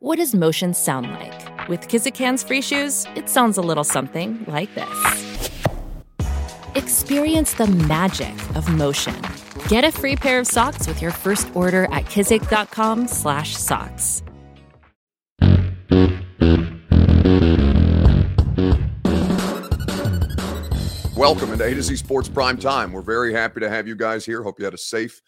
What does motion sound like? With Kizikans free shoes, it sounds a little something like this. Experience the magic of motion. Get a free pair of socks with your first order at kizik.com/socks. Welcome into A to Z Sports Prime Time. We're very happy to have you guys here. Hope you had a safe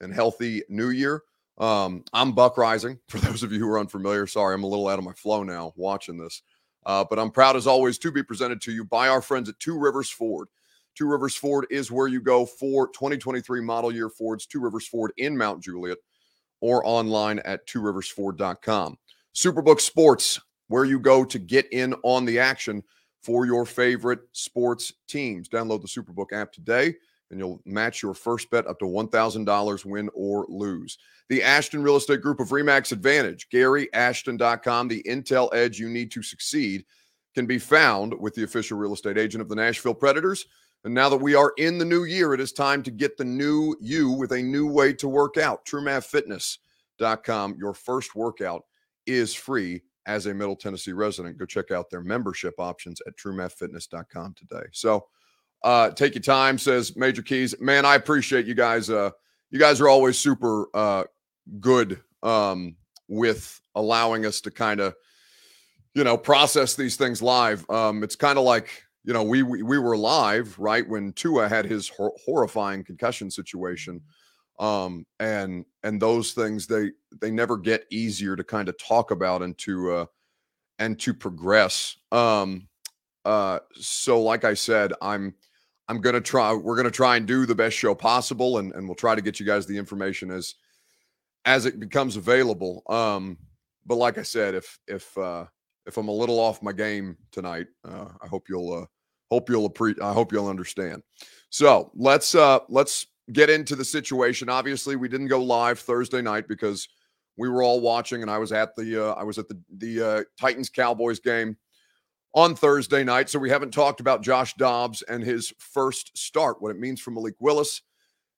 and healthy New Year. Um, I'm Buck Reising. For those of you who are unfamiliar, sorry, I'm a little out of my flow now watching this. Uh, but I'm proud as always to be presented to you by our friends at Two Rivers Ford. Two Rivers Ford is where you go for 2023 model year Fords, Two Rivers Ford in Mount Juliet, or online at tworiversford.com. Superbook Sports, where you go to get in on the action for your favorite sports teams. Download the Superbook app today and you'll match your first bet up to $1,000 win or lose. The Ashton Real Estate Group of Remax Advantage, GaryAshton.com, the intel edge you need to succeed, can be found with the official real estate agent of the Nashville Predators. And now that we are in the new year, it is time to get the new you with a new way to work out. TrueMathFitness.com. Your first workout is free as a Middle Tennessee resident. Go check out their membership options at TrueMathFitness.com today. So, uh, take your time, says Major Keys. Man, I appreciate you guys. Uh, you guys are always super uh, good um, with allowing us to kind of, you know, process these things live. Um, it's kind of like, you know, we, we, we were live right when Tua had his hor- horrifying concussion situation, um, and and those things they they never get easier to kind of talk about and to uh, and to progress. Um, uh, so, like I said, I'm I'm gonna try. We're gonna try and do the best show possible, and and we'll try to get you guys the information as as it becomes available. Um, but like I said, if if uh, if I'm a little off my game tonight, uh, I hope you'll uh, hope you'll appreciate. I hope you'll understand. So let's uh, let's get into the situation. Obviously, we didn't go live Thursday night because we were all watching, and I was at the uh, I was at the the uh, Titans Cowboys game on Thursday night. So we haven't talked about Josh Dobbs and his first start, what it means for Malik Willis,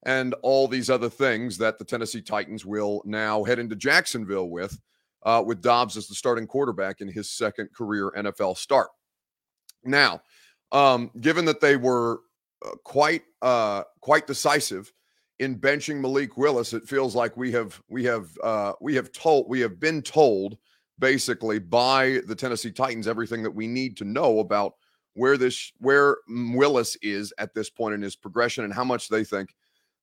and all these other things that the Tennessee Titans will now head into Jacksonville with, uh, with Dobbs as the starting quarterback in his second career NFL start. Now, um, given that they were uh, quite uh, quite decisive in benching Malik Willis, it feels like we have we have uh, we have told we have been told basically by the Tennessee Titans everything that we need to know about where this where Willis is at this point in his progression and how much they think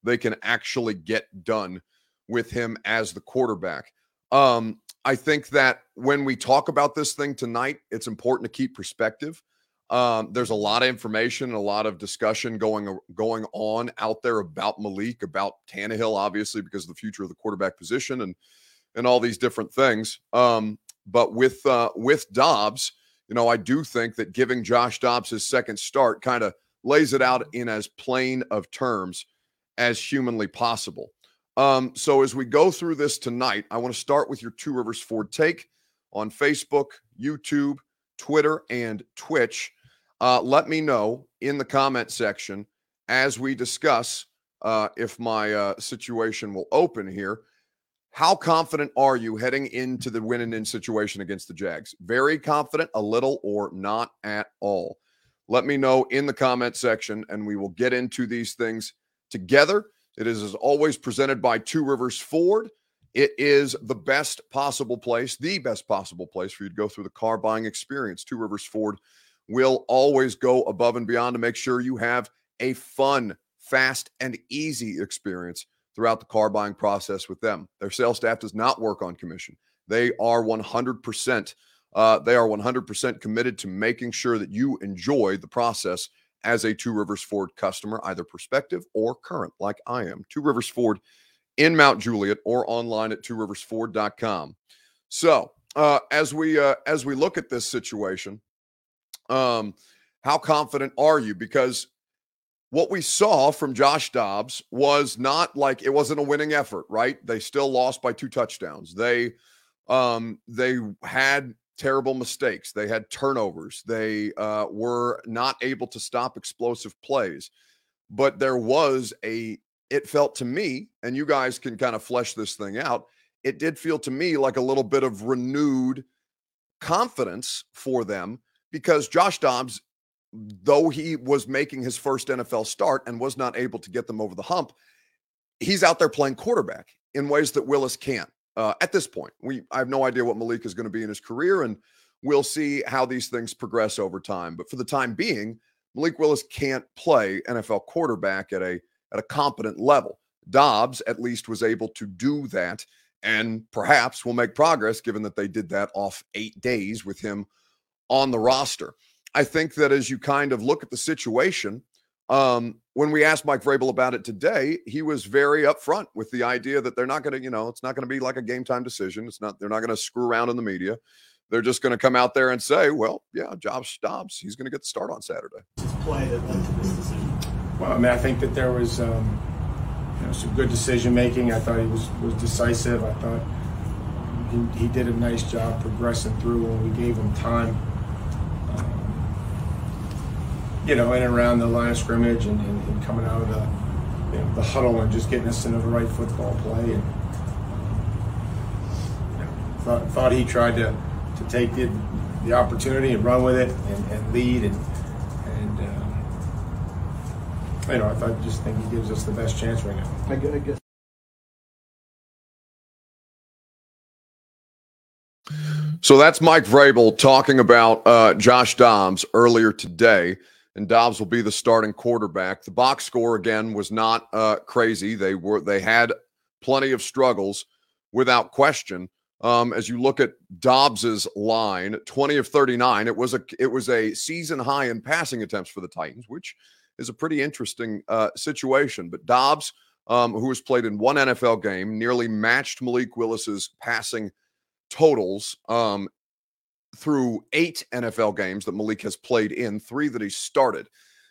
they can actually get done with him as the quarterback. Um, I think that when we talk about this thing tonight, it's important to keep perspective. Um, there's a lot of information, a lot of discussion going going on out there about Malik, about Tannehill, obviously because of the future of the quarterback position and and all these different things. Um, but with uh, with Dobbs, you know, I do think that giving Josh Dobbs his second start kind of lays it out in as plain of terms as humanly possible. Um, so as we go through this tonight, I want to start with your Two Rivers Ford take on Facebook, YouTube, Twitter, and Twitch. Uh, let me know in the comment section as we discuss uh, if my uh, situation will open here how confident are you heading into the win and in situation against the Jags? Very confident, a little, or not at all? Let me know in the comment section, and we will get into these things together. It is, as always, presented by Two Rivers Ford. It is the best possible place, the best possible place for you to go through the car buying experience. Two Rivers Ford will always go above and beyond to make sure you have a fun, fast, and easy experience throughout the car buying process with them. Their sales staff does not work on commission. They are 100%. Uh, they are 100% committed to making sure that you enjoy the process as a Two Rivers Ford customer, either prospective or current, like I am. Two Rivers Ford in Mount Juliet or online at tworiversford.com. So uh, as we uh, as we look at this situation, um, how confident are you? Because what we saw from Josh Dobbs was not like it wasn't a winning effort, right? They still lost by two touchdowns. They um they had terrible mistakes. They had turnovers. They uh were not able to stop explosive plays. But there was a it felt to me and you guys can kind of flesh this thing out. it did feel to me like a little bit of renewed confidence for them because Josh Dobbs, though he was making his first NFL start and was not able to get them over the hump, he's out there playing quarterback in ways that Willis can't. Uh, at this point, we I have no idea what Malik is going to be in his career, and we'll see how these things progress over time. But for the time being, Malik Willis can't play NFL quarterback at a at a competent level. Dobbs at least was able to do that and perhaps will make progress given that they did that off 8 days with him on the roster. I think that as you kind of look at the situation, um, when we asked Mike Vrabel about it today, he was very upfront with the idea that they're not going to, you know, it's not going to be like a game time decision. It's not, they're not going to screw around in the media. They're just going to come out there and say, well, yeah, Josh Dobbs, he's going to get the start on Saturday. Play that led to this decision. Well, I mean, I think that there was um, you know, some good decision making. I thought he was, was decisive. I thought he, he did a nice job progressing through when we gave him time. You know, in and around the line of scrimmage and, and, and coming out of the you know, the huddle and just getting us into the right football play. And you know, thought, thought he tried to, to take the, the opportunity and run with it and, and lead and and um, you know I thought just think he gives us the best chance right now. I I guess So that's Mike Vrabel talking about uh, Josh Dobbs earlier today, and Dobbs will be the starting quarterback. The box score again was not uh, crazy. They were they had plenty of struggles without question. Um, as you look at Dobbs's line, twenty of thirty nine, it was a it was a season high in passing attempts for the Titans, which is a pretty interesting uh, situation. But Dobbs, um, who has played in one NFL game, nearly matched Malik Willis's passing totals um, through eight NFL games that Malik has played in, three that he started.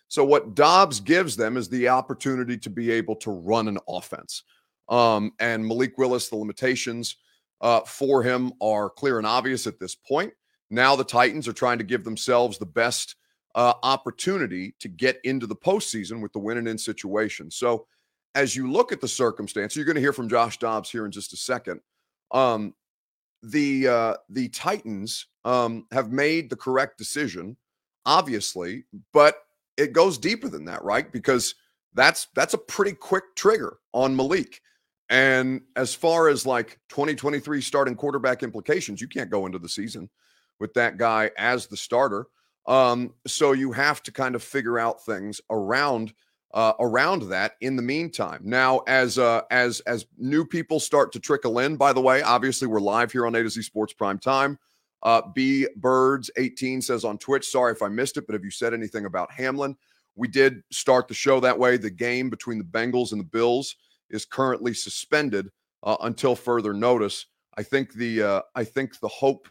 So what Dobbs gives them is the opportunity to be able to run an offense. Um, and Malik Willis, the limitations uh, for him are clear and obvious at this point. Now the Titans are trying to give themselves the best uh, opportunity to get into the postseason with the win and in situation. So as you look at the circumstance, you're going to hear from Josh Dobbs here in just a second. Um, the uh, the Titans um, have made the correct decision, obviously, but it goes deeper than that, right? Because that's that's a pretty quick trigger on Malik. And as far as like 2023 starting quarterback implications, you can't go into the season with that guy as the starter. Um, so you have to kind of figure out things around uh, around that in the meantime. Now, as uh, as as new people start to trickle in, by the way, obviously we're live here on A to Z Sports Prime Time. Uh, B Birds 18 says on Twitch, sorry if I missed it, but have you said anything about Hamlin? We did start the show that way. The game between the Bengals and the Bills is currently suspended uh, until further notice. I think the uh, I think the hope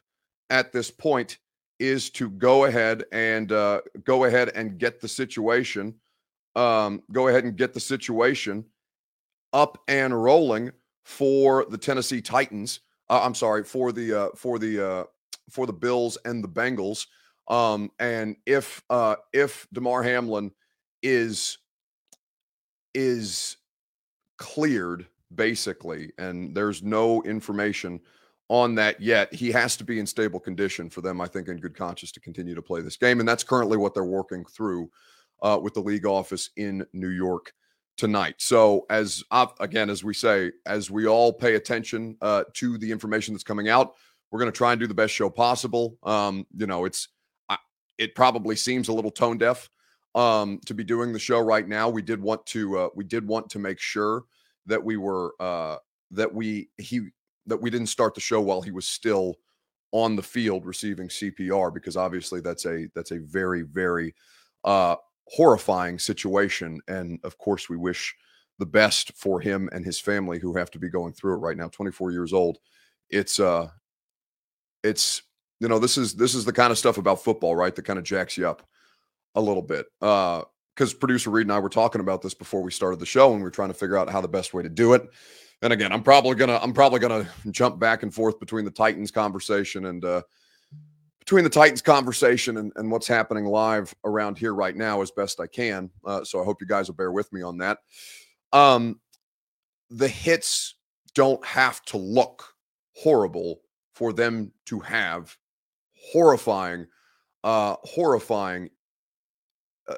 at this point is to go ahead and uh, go ahead and get the situation um, go ahead and get the situation up and rolling for the Tennessee Titans. Uh, I'm sorry for the uh, for the uh, for the Bills and the Bengals. Um, and if uh, if Damar Hamlin is is cleared basically, and there's no information on that yet, he has to be in stable condition for them, I think, in good conscience to continue to play this game, and that's currently what they're working through uh, with the league office in New York tonight. So, as again, as we say, as we all pay attention uh, to the information that's coming out, we're going to try and do the best show possible. Um, you know, it's it probably seems a little tone deaf um, to be doing the show right now. We did want to uh, we did want to make sure that we were uh, that we he that we didn't start the show while he was still on the field receiving CPR because obviously that's a that's a very very uh, horrifying situation. And of course, we wish the best for him and his family who have to be going through it right now. 24 years old. It's uh it's you know, this is this is the kind of stuff about football, right? That kind of jacks you up a little bit. Uh because producer Reed and I were talking about this before we started the show, and we are trying to figure out how the best way to do it. And again, I'm probably gonna I'm probably gonna jump back and forth between the Titans conversation and uh, between the Titans conversation and, and what's happening live around here right now as best I can. Uh, so I hope you guys will bear with me on that. Um, the hits don't have to look horrible for them to have horrifying, uh, horrifying uh,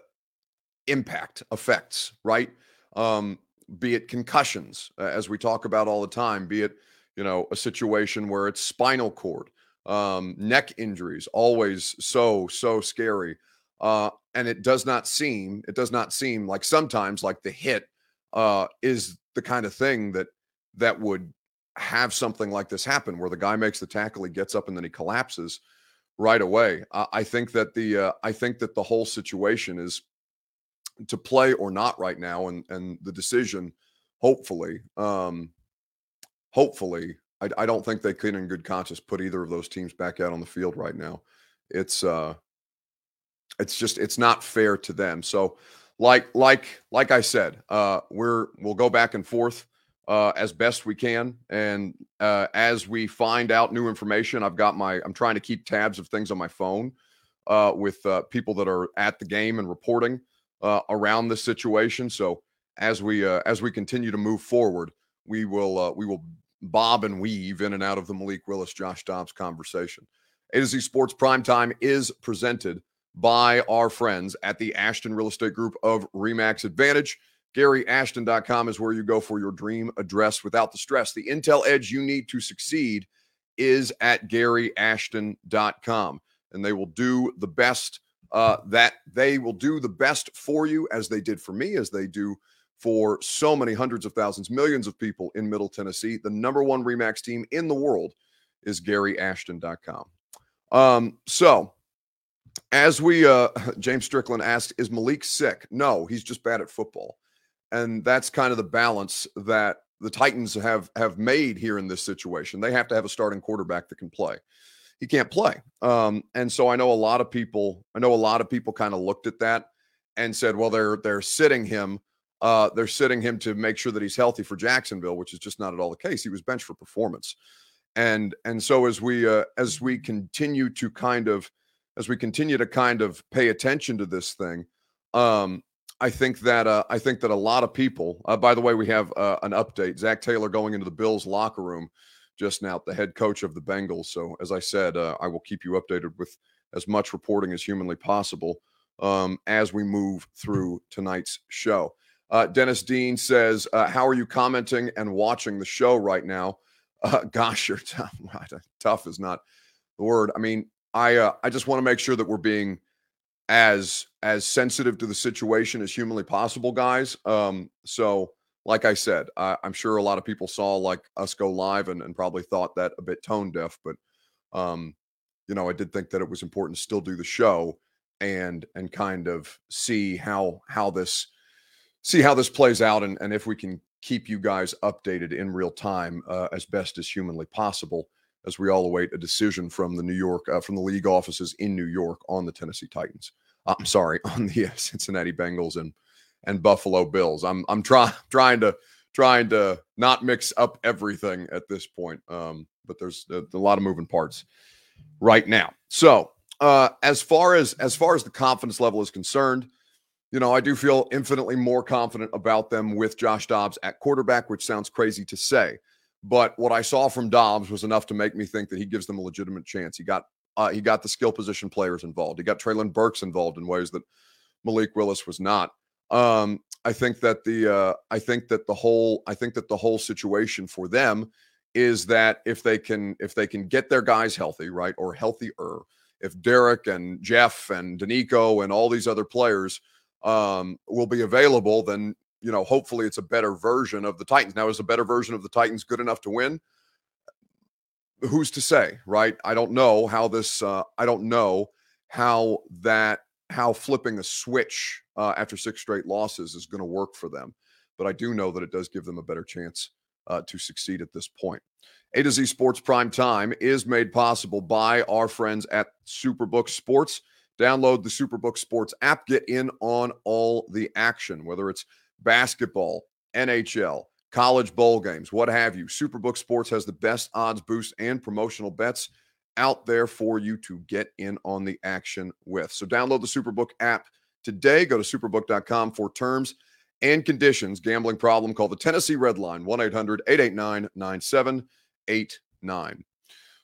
impact effects, right? Um, be it concussions, uh, as we talk about all the time, be it you know a situation where it's spinal cord, um, neck injuries, always so so scary. Uh, and it does not seem it does not seem like sometimes like the hit uh, is the kind of thing that that would have something like this happen where the guy makes the tackle, he gets up and then he collapses right away. I, I think that the uh, I think that the whole situation is to play or not right now, and and the decision, hopefully, um, hopefully, I, I don't think they can in good conscience put either of those teams back out on the field right now. It's uh, it's just it's not fair to them. So, like like like I said, uh, we're we'll go back and forth uh, as best we can. And uh, as we find out new information, I've got my, I'm trying to keep tabs of things on my phone uh, with uh, people that are at the game and reporting uh, around this situation. So as we, uh, as we continue to move forward, we will, uh, we will bob and weave in and out of the Malik Willis, Josh Dobbs conversation. A to Z Sports Prime Time is presented by our friends at the Ashton Real Estate Group of Remax Advantage. GaryAshton.com is where you go for your dream address without the stress. The intel edge you need to succeed is at GaryAshton.com. And they will do the best uh, that they will do the best for you as they did for me, as they do for so many hundreds of thousands, millions of people in Middle Tennessee. The number one Remax team in the world is GaryAshton.com. Um, so as we uh James Strickland asked, is Malik sick? No, he's just bad at football and that's kind of the balance that the Titans have have made here in this situation. They have to have a starting quarterback that can play. He can't play, um, and so I know a lot of people. I know a lot of people kind of looked at that and said, "Well, they're they're sitting him. Uh, they're sitting him to make sure that he's healthy for Jacksonville, which is just not at all the case. He was benched for performance, and and so as we uh, as we continue to kind of as we continue to kind of pay attention to this thing, um, I think that uh, I think that a lot of people. Uh, by the way, we have uh, an update. Zac Taylor going into the Bills locker room just now, the head coach of the Bengals. So, as I said, uh, I will keep you updated with as much reporting as humanly possible um, as we move through tonight's show. Uh, Dennis Dean says, uh, "How are you commenting and watching the show right now?" gosh, you're tough. tough is not the word. I mean, I I just want to make sure that we're being as as sensitive to the situation as humanly possible, guys. Um, so, like I said, I, am sure a lot of people saw like us go live and, and probably thought that a bit tone deaf, but um, you know, I did think that it was important to still do the show and and kind of see how how this see how this plays out and and if we can keep you guys updated in real time uh, as best as humanly possible as we all await a decision from the New York, uh, from the league offices in New York on the Tennessee Titans. Uh, I'm sorry, on the uh, Cincinnati Bengals and and Buffalo Bills. I'm I'm trying trying to trying to not mix up everything at this point. Um, but there's a, a lot of moving parts right now. So uh, as far as as far as the confidence level is concerned, you know, I do feel infinitely more confident about them with Josh Dobbs at quarterback, which sounds crazy to say. But what I saw from Dobbs was enough to make me think that he gives them a legitimate chance. He got uh, he got the skill position players involved. He got Treylon Burks involved in ways that Malik Willis was not. Um, I think that the uh, I think that the whole I think that the whole situation for them is that if they can if they can get their guys healthy, right, or healthier, if Derrick and Jeff and Denico and all these other players um, will be available, then you know, hopefully it's a better version of the Titans. Now, is a better version of the Titans good enough to win? Who's to say, right? I don't know how this, uh, I don't know how that, how flipping a switch uh, after six straight losses is going to work for them. But I do know that it does give them a better chance uh, to succeed at this point. A to Z Sports Prime Time is made possible by our friends at Superbook Sports. Download the Superbook Sports app, get in on all the action, whether it's basketball, NHL, college bowl games, what have you. Superbook Sports has the best odds boost and promotional bets out there for you to get in on the action with. So download the Superbook app today. Go to superbook.com for terms and conditions. Gambling problem, call the Tennessee Red Line 1 800 889 9780.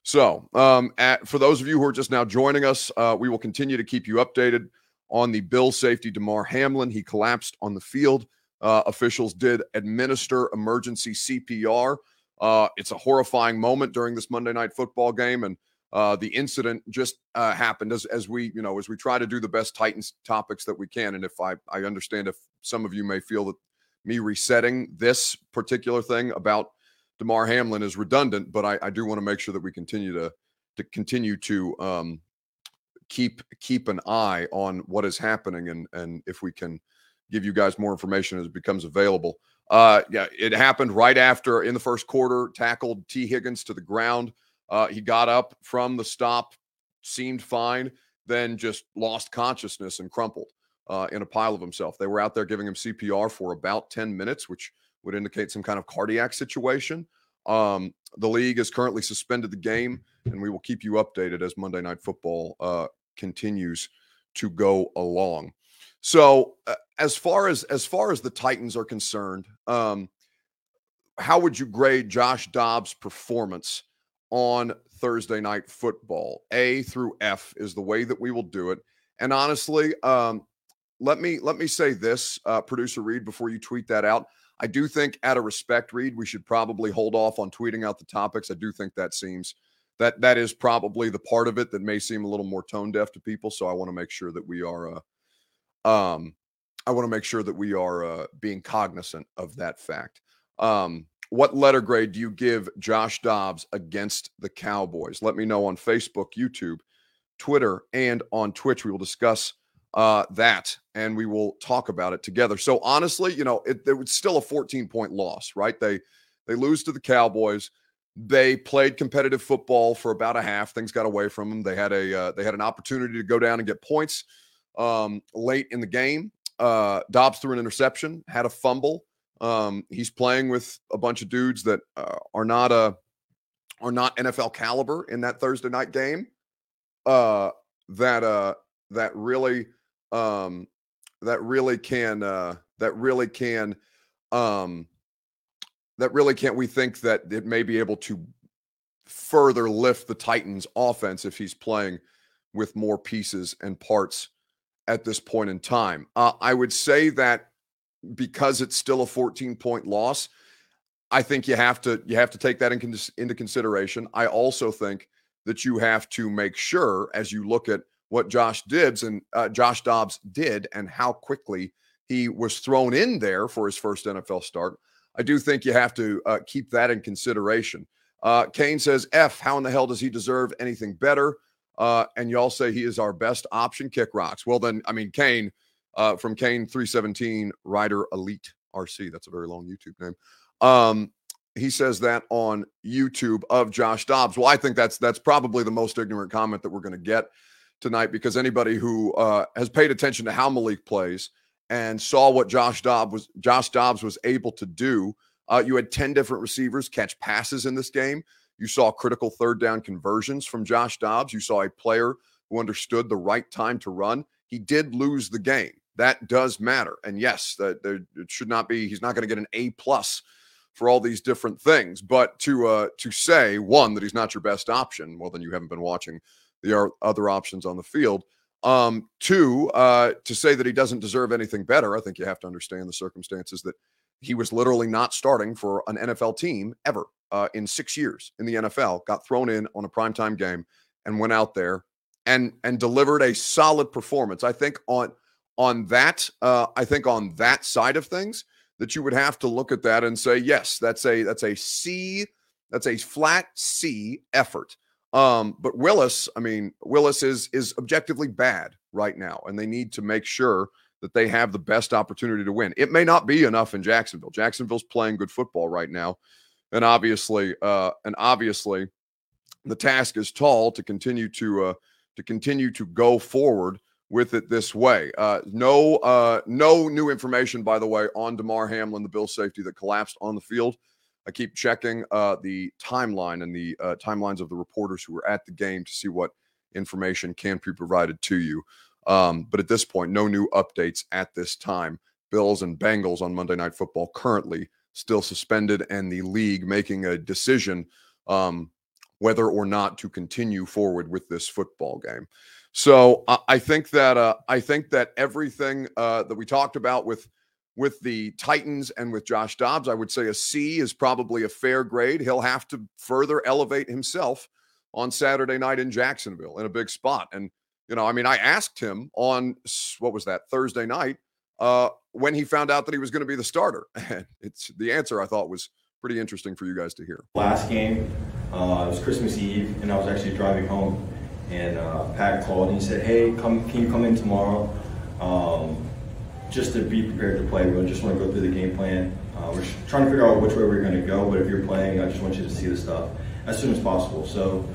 So, um, at, for those of you who are just now joining us, uh, we will continue to keep you updated on the Bill safety Damar Hamlin. He collapsed on the field. Uh, officials did administer emergency CPR. Uh, it's a horrifying moment during this Monday night football game, and uh, the incident just uh, happened as as we you know as we try to do the best Titans topics that we can. And if I I understand if some of you may feel that me resetting this particular thing about Damar Hamlin is redundant, but I, I do want to make sure that we continue to to continue to um, keep keep an eye on what is happening and and if we can give you guys more information as it becomes available. Uh, yeah, it happened right after in the first quarter, tackled Tee Higgins to the ground. Uh, he got up from the stop, seemed fine, then just lost consciousness and crumpled uh, in a pile of himself. They were out there giving him CPR for about 10 minutes, which would indicate some kind of cardiac situation. Um, the league has currently suspended the game, and we will keep you updated as Monday Night Football uh, continues to go along. So, uh, as far as as far as the Titans are concerned, um, how would you grade Josh Dobbs' performance on Thursday Night Football? A through F is the way that we will do it. And honestly, um, let me let me say this, uh, producer Reed, before you tweet that out. I do think, out of respect, Reed, we should probably hold off on tweeting out the topics. I do think that seems that that is probably the part of it that may seem a little more tone deaf to people. So I want to make sure that we are, uh, um, I want to make sure that we are uh, being cognizant of that fact. Um, what letter grade do you give Josh Dobbs against the Cowboys? Let me know on Facebook, YouTube, Twitter, and on Twitch. We will discuss uh, that and we will talk about it together. So honestly, you know, it, it was still a 14 point loss, right? They they lose to the Cowboys. They played competitive football for about a half. Things got away from them. They had a uh, they had an opportunity to go down and get points um, late in the game. Uh, Dobbs threw an interception, had a fumble. Um, he's playing with a bunch of dudes that uh, are not a uh, are not NFL caliber in that Thursday night game. Uh, that uh, that really um, that really can uh, that really can um, that really can't we think that it may be able to further lift the Titans offense if he's playing with more pieces and parts at this point in time. Uh, I would say that because it's still a 14 point loss, I think you have to you have to take that in, into consideration. I also think that you have to make sure as you look at what Josh Dibbs and uh, Josh Dobbs did and how quickly he was thrown in there for his first NFL start. I do think you have to uh, keep that in consideration. Uh, Kane says, F, how in the hell does he deserve anything better? Uh, and y'all say he is our best option, kick rocks. Well, then, I mean, Kane uh, from Kane 317, Rider Elite RC. That's a very long YouTube name. Um, he says that on YouTube of Josh Dobbs. Well, I think that's that's probably the most ignorant comment that we're going to get tonight because anybody who uh, has paid attention to how Malik plays and saw what Josh Dobbs was Josh Dobbs was able to do. Uh, you had 10 different receivers catch passes in this game. You saw critical third down conversions from Josh Dobbs. You saw a player who understood the right time to run. He did lose the game. That does matter. And yes, that there it should not be. He's not going to get an A plus for all these different things. But to uh, to say one that he's not your best option, well, then you haven't been watching the are other options on the field. Um, two, uh, to say that he doesn't deserve anything better, I think you have to understand the circumstances that he was literally not starting for an NFL team ever uh, in six years in the NFL. Got thrown in on a primetime game and went out there and and delivered a solid performance. I think on on that, uh, I think on that side of things, that you would have to look at that and say, yes, that's a that's a C, that's a flat C effort. Um, but Willis, I mean, Willis is is objectively bad right now, and they need to make sure that they have the best opportunity to win. It may not be enough in Jacksonville. Jacksonville's playing good football right now, and obviously, uh, and obviously, the task is tall to continue to uh, to continue to go forward with it this way. Uh, no, uh, no new information, by the way, on Damar Hamlin, the Bill safety that collapsed on the field. I keep checking uh, the timeline and the uh, timelines of the reporters who were at the game to see what information can be provided to you. Um, but at this point, no new updates at this time. Bills and Bengals on Monday Night Football currently still suspended, and the league making a decision um, whether or not to continue forward with this football game. So I, I think that uh, I think that everything uh, that we talked about with with the Titans and with Josh Dobbs, I would say a C is probably a fair grade. He'll have to further elevate himself on Saturday night in Jacksonville in a big spot. And you know, I mean, I asked him on what was that Thursday night uh, when he found out that he was going to be the starter, and it's the answer I thought was pretty interesting for you guys to hear. Last game, uh, it was Christmas Eve, and I was actually driving home, and uh, Pat called and he said, "Hey, come, can you come in tomorrow?" Um, just to be prepared to play. We just want to go through the game plan. Uh, we're trying to figure out which way we're going to go, but if you're playing, I just want you to see the stuff as soon as possible. So,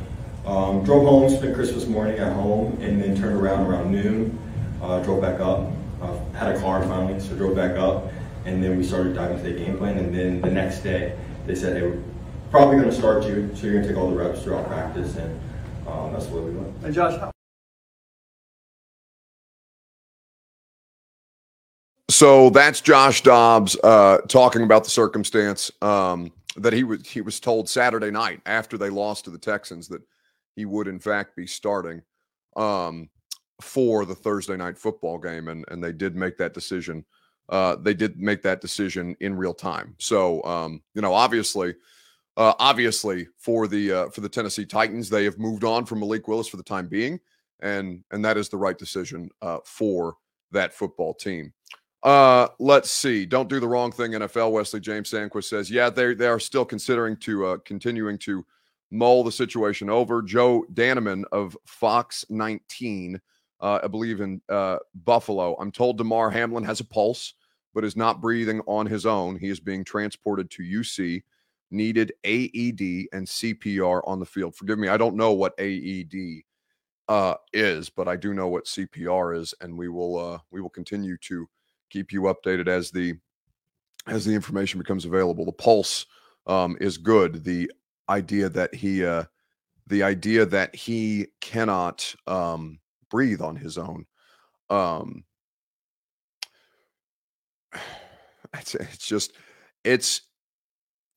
um, drove home, spent Christmas morning at home, and then turned around around noon. Uh, drove back up, uh, had a car finally, so drove back up, and then we started diving into the game plan. And then the next day, they said, "Hey, we're probably going to start you, so you're going to take all the reps throughout practice," and um, that's the way we went. And Josh, So that's Josh Dobbs uh, talking about the circumstance um, that he was he was told Saturday night after they lost to the Texans that he would in fact be starting um, for the Thursday night football game, and and they did make that decision. Uh, they did make that decision in real time. So um, you know, obviously, uh, obviously for the uh, for the Tennessee Titans, they have moved on from Malik Willis for the time being, and and that is the right decision uh, for that football team. Uh, let's see. Don't do the wrong thing. NFL. Wesley James Sanquist says, yeah, they they are still considering to uh, continuing to mull the situation over. Joe Danneman of Fox 19, uh, I believe in uh, Buffalo. I'm told Damar Hamlin has a pulse, but is not breathing on his own. He is being transported to UC. Needed AED and CPR on the field. Forgive me, I don't know what AED uh, is, but I do know what CPR is, and we will uh, we will continue to keep you updated as the as the information becomes available. The pulse um, is good. The idea that he uh, the idea that he cannot um, breathe on his own. Um, it's, it's just it's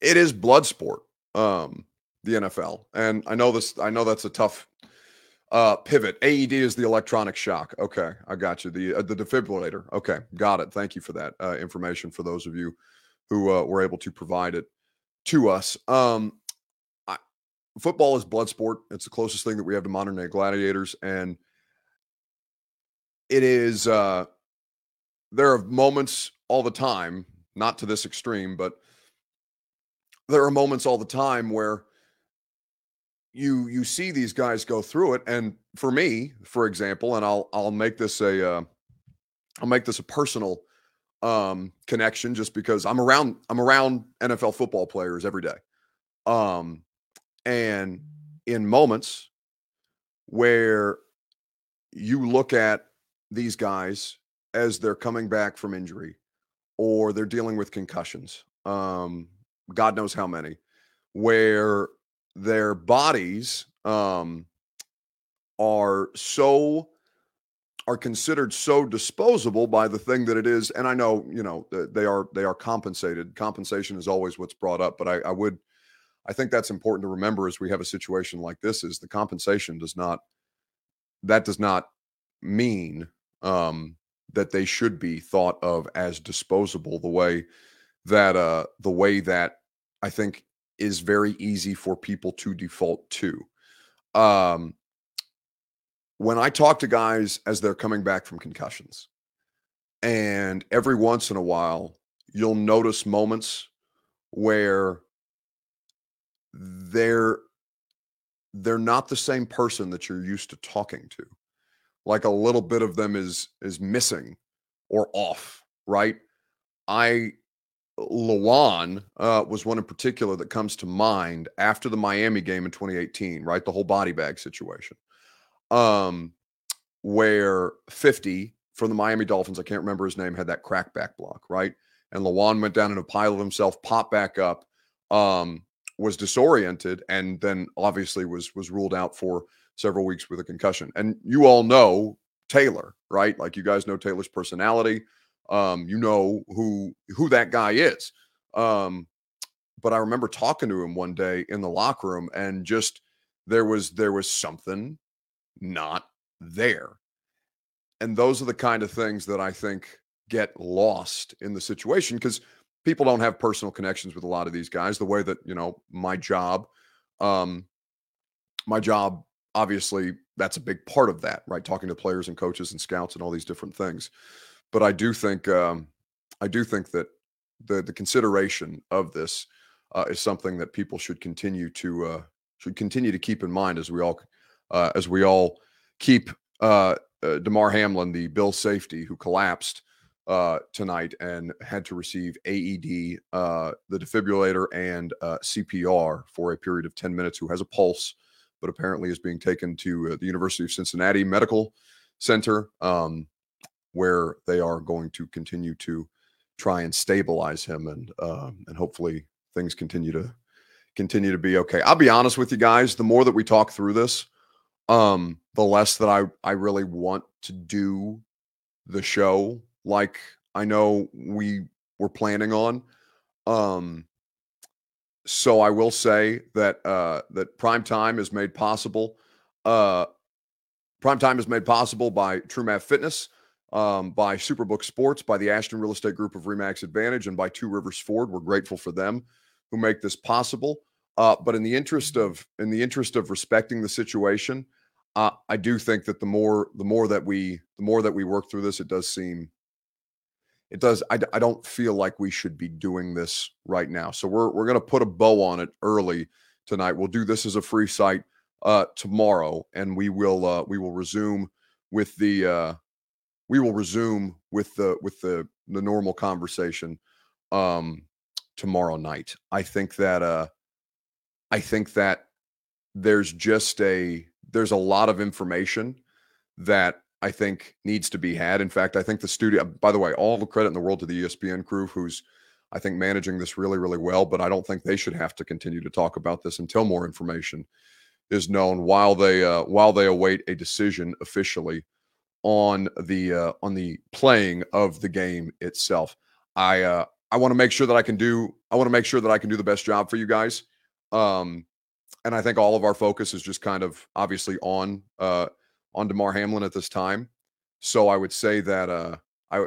it is blood sport. Um, the NFL, and I know this. I know that's a tough uh, pivot. AED is the electronic shock. Okay, I got you. The uh, the defibrillator. Okay, got it. Thank you for that uh, information. For those of you who uh, were able to provide it to us, um, I, football is blood sport. It's the closest thing that we have to modern day gladiators, and it is. Uh, there are moments all the time, not to this extreme, but there are moments all the time where you you see these guys go through it and for me for example and i'll i'll make this a uh, i'll make this a personal um connection just because i'm around i'm around nfl football players every day. Um and in moments where you look at these guys as they're coming back from injury or they're dealing with concussions um god knows how many where their bodies um, are so are considered so disposable by the thing that it is and i know you know they are they are compensated. Compensation is always what's brought up but I, I would i think that's important to remember as we have a situation like this is the compensation does not that does not mean um, that they should be thought of as disposable the way that uh the way that i think is very easy for people to default to. Um, when I talk to guys as they're coming back from concussions, and every once in a while, you'll notice moments where they're they're not the same person that you're used to talking to like a little bit of them is is missing or off right i Lewan uh, was one in particular that comes to mind after the Miami game in 2018, right? The whole body bag situation, um, where 50 from the Miami Dolphins, I can't remember his name, had that crackback block, right? And Lewan went down in a pile of himself, popped back up, um, was disoriented, and then obviously was was ruled out for several weeks with a concussion. And you all know Taylor, right? Like you guys know Taylor's personality um, you know who who that guy is. Um, but I remember talking to him one day in the locker room and just there was there was something not there. And those are the kind of things that I think get lost in the situation because people don't have personal connections with a lot of these guys the way that, you know, my job um my job obviously that's a big part of that, right? Talking to players and coaches and scouts and all these different things. But I do think um I do think that the the consideration of this uh, is something that people should continue to uh, should continue to keep in mind as we all uh, as we all keep uh, uh, Damar Hamlin, the Bill safety who collapsed uh, tonight and had to receive AED, the defibrillator, and CPR for a period of 10 minutes, who has a pulse, but apparently is being taken to the University of Cincinnati Medical Center, um, where they are going to continue to try and stabilize him and uh, and hopefully things continue to continue to be okay. I'll be honest with you guys, the more that we talk through this, um, the less that I I really want to do the show like I know we were planning on. Um, so I will say that uh, that prime time is made possible. Uh, prime time is made possible by TrueMath Fitness, um, by Superbook Sports, by the Ashton Real Estate Group of Remax Advantage, and by Two Rivers Ford. We're grateful for them who make this possible. Uh, but in the interest of in the interest of respecting the situation, uh, I do think that the more the more that we the more that we work through this, it does seem it does I, I don't feel like we should be doing this right now so we're, we're going to put a bow on it early tonight we'll do this as a free site uh, tomorrow and we will uh, we will resume with the uh, we will resume with the with the the normal conversation um, tomorrow night i think that uh i think that there's just a there's a lot of information that I think needs to be had. In fact, I think the studio, by the way, all the credit in the world to the ESPN crew who's, I think, managing this really, really well. But I don't think they should have to continue to talk about this until more information is known while they uh, while they await a decision officially on the uh, on the playing of the game itself. I uh, I want to make sure that I can do I want to make sure that I can do the best job for you guys. Um, and I think all of our focus is just kind of obviously on uh, on Damar Hamlin at this time. So I would say that uh, I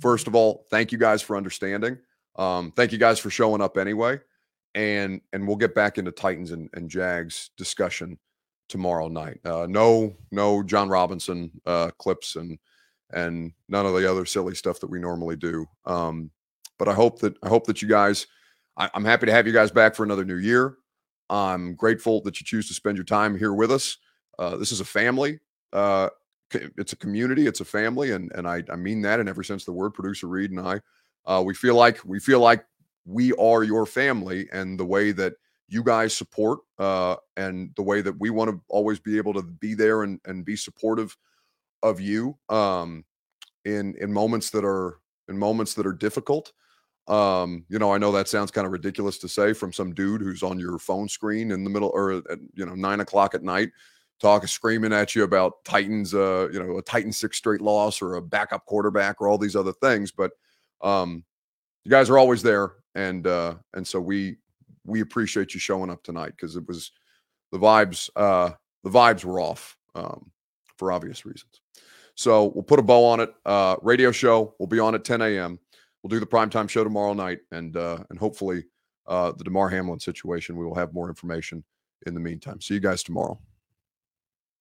first of all, thank you guys for understanding. Um, thank you guys for showing up anyway, and and we'll get back into Titans and, and Jags discussion tomorrow night. Uh, no, no Jon Robinson uh, clips and and none of the other silly stuff that we normally do. Um, but I hope that I hope that you guys. I, I'm happy to have you guys back for another new year. I'm grateful that you choose to spend your time here with us. Uh, this is a family uh, it's a community, it's a family, and and I, I mean that in every sense of the word. Producer Reed and I, uh, we feel like we feel like we are your family, and the way that you guys support, uh, and the way that we want to always be able to be there and and be supportive of you, um, in in moments that are in moments that are difficult. Um, you know, I know that sounds kind of ridiculous to say from some dude who's on your phone screen in the middle or at, you know nine o'clock at night talking, screaming at you about Titans, uh, you know, a Titan six straight loss or a backup quarterback or all these other things. But um, you guys are always there, and uh, and so we we appreciate you showing up tonight because it was the vibes uh, the vibes were off um, for obvious reasons. So we'll put a bow on it. Uh, radio show will be on at 10 a.m. We'll do the primetime show tomorrow night, and uh, and hopefully uh, the Damar Hamlin situation. We will have more information in the meantime. See you guys tomorrow.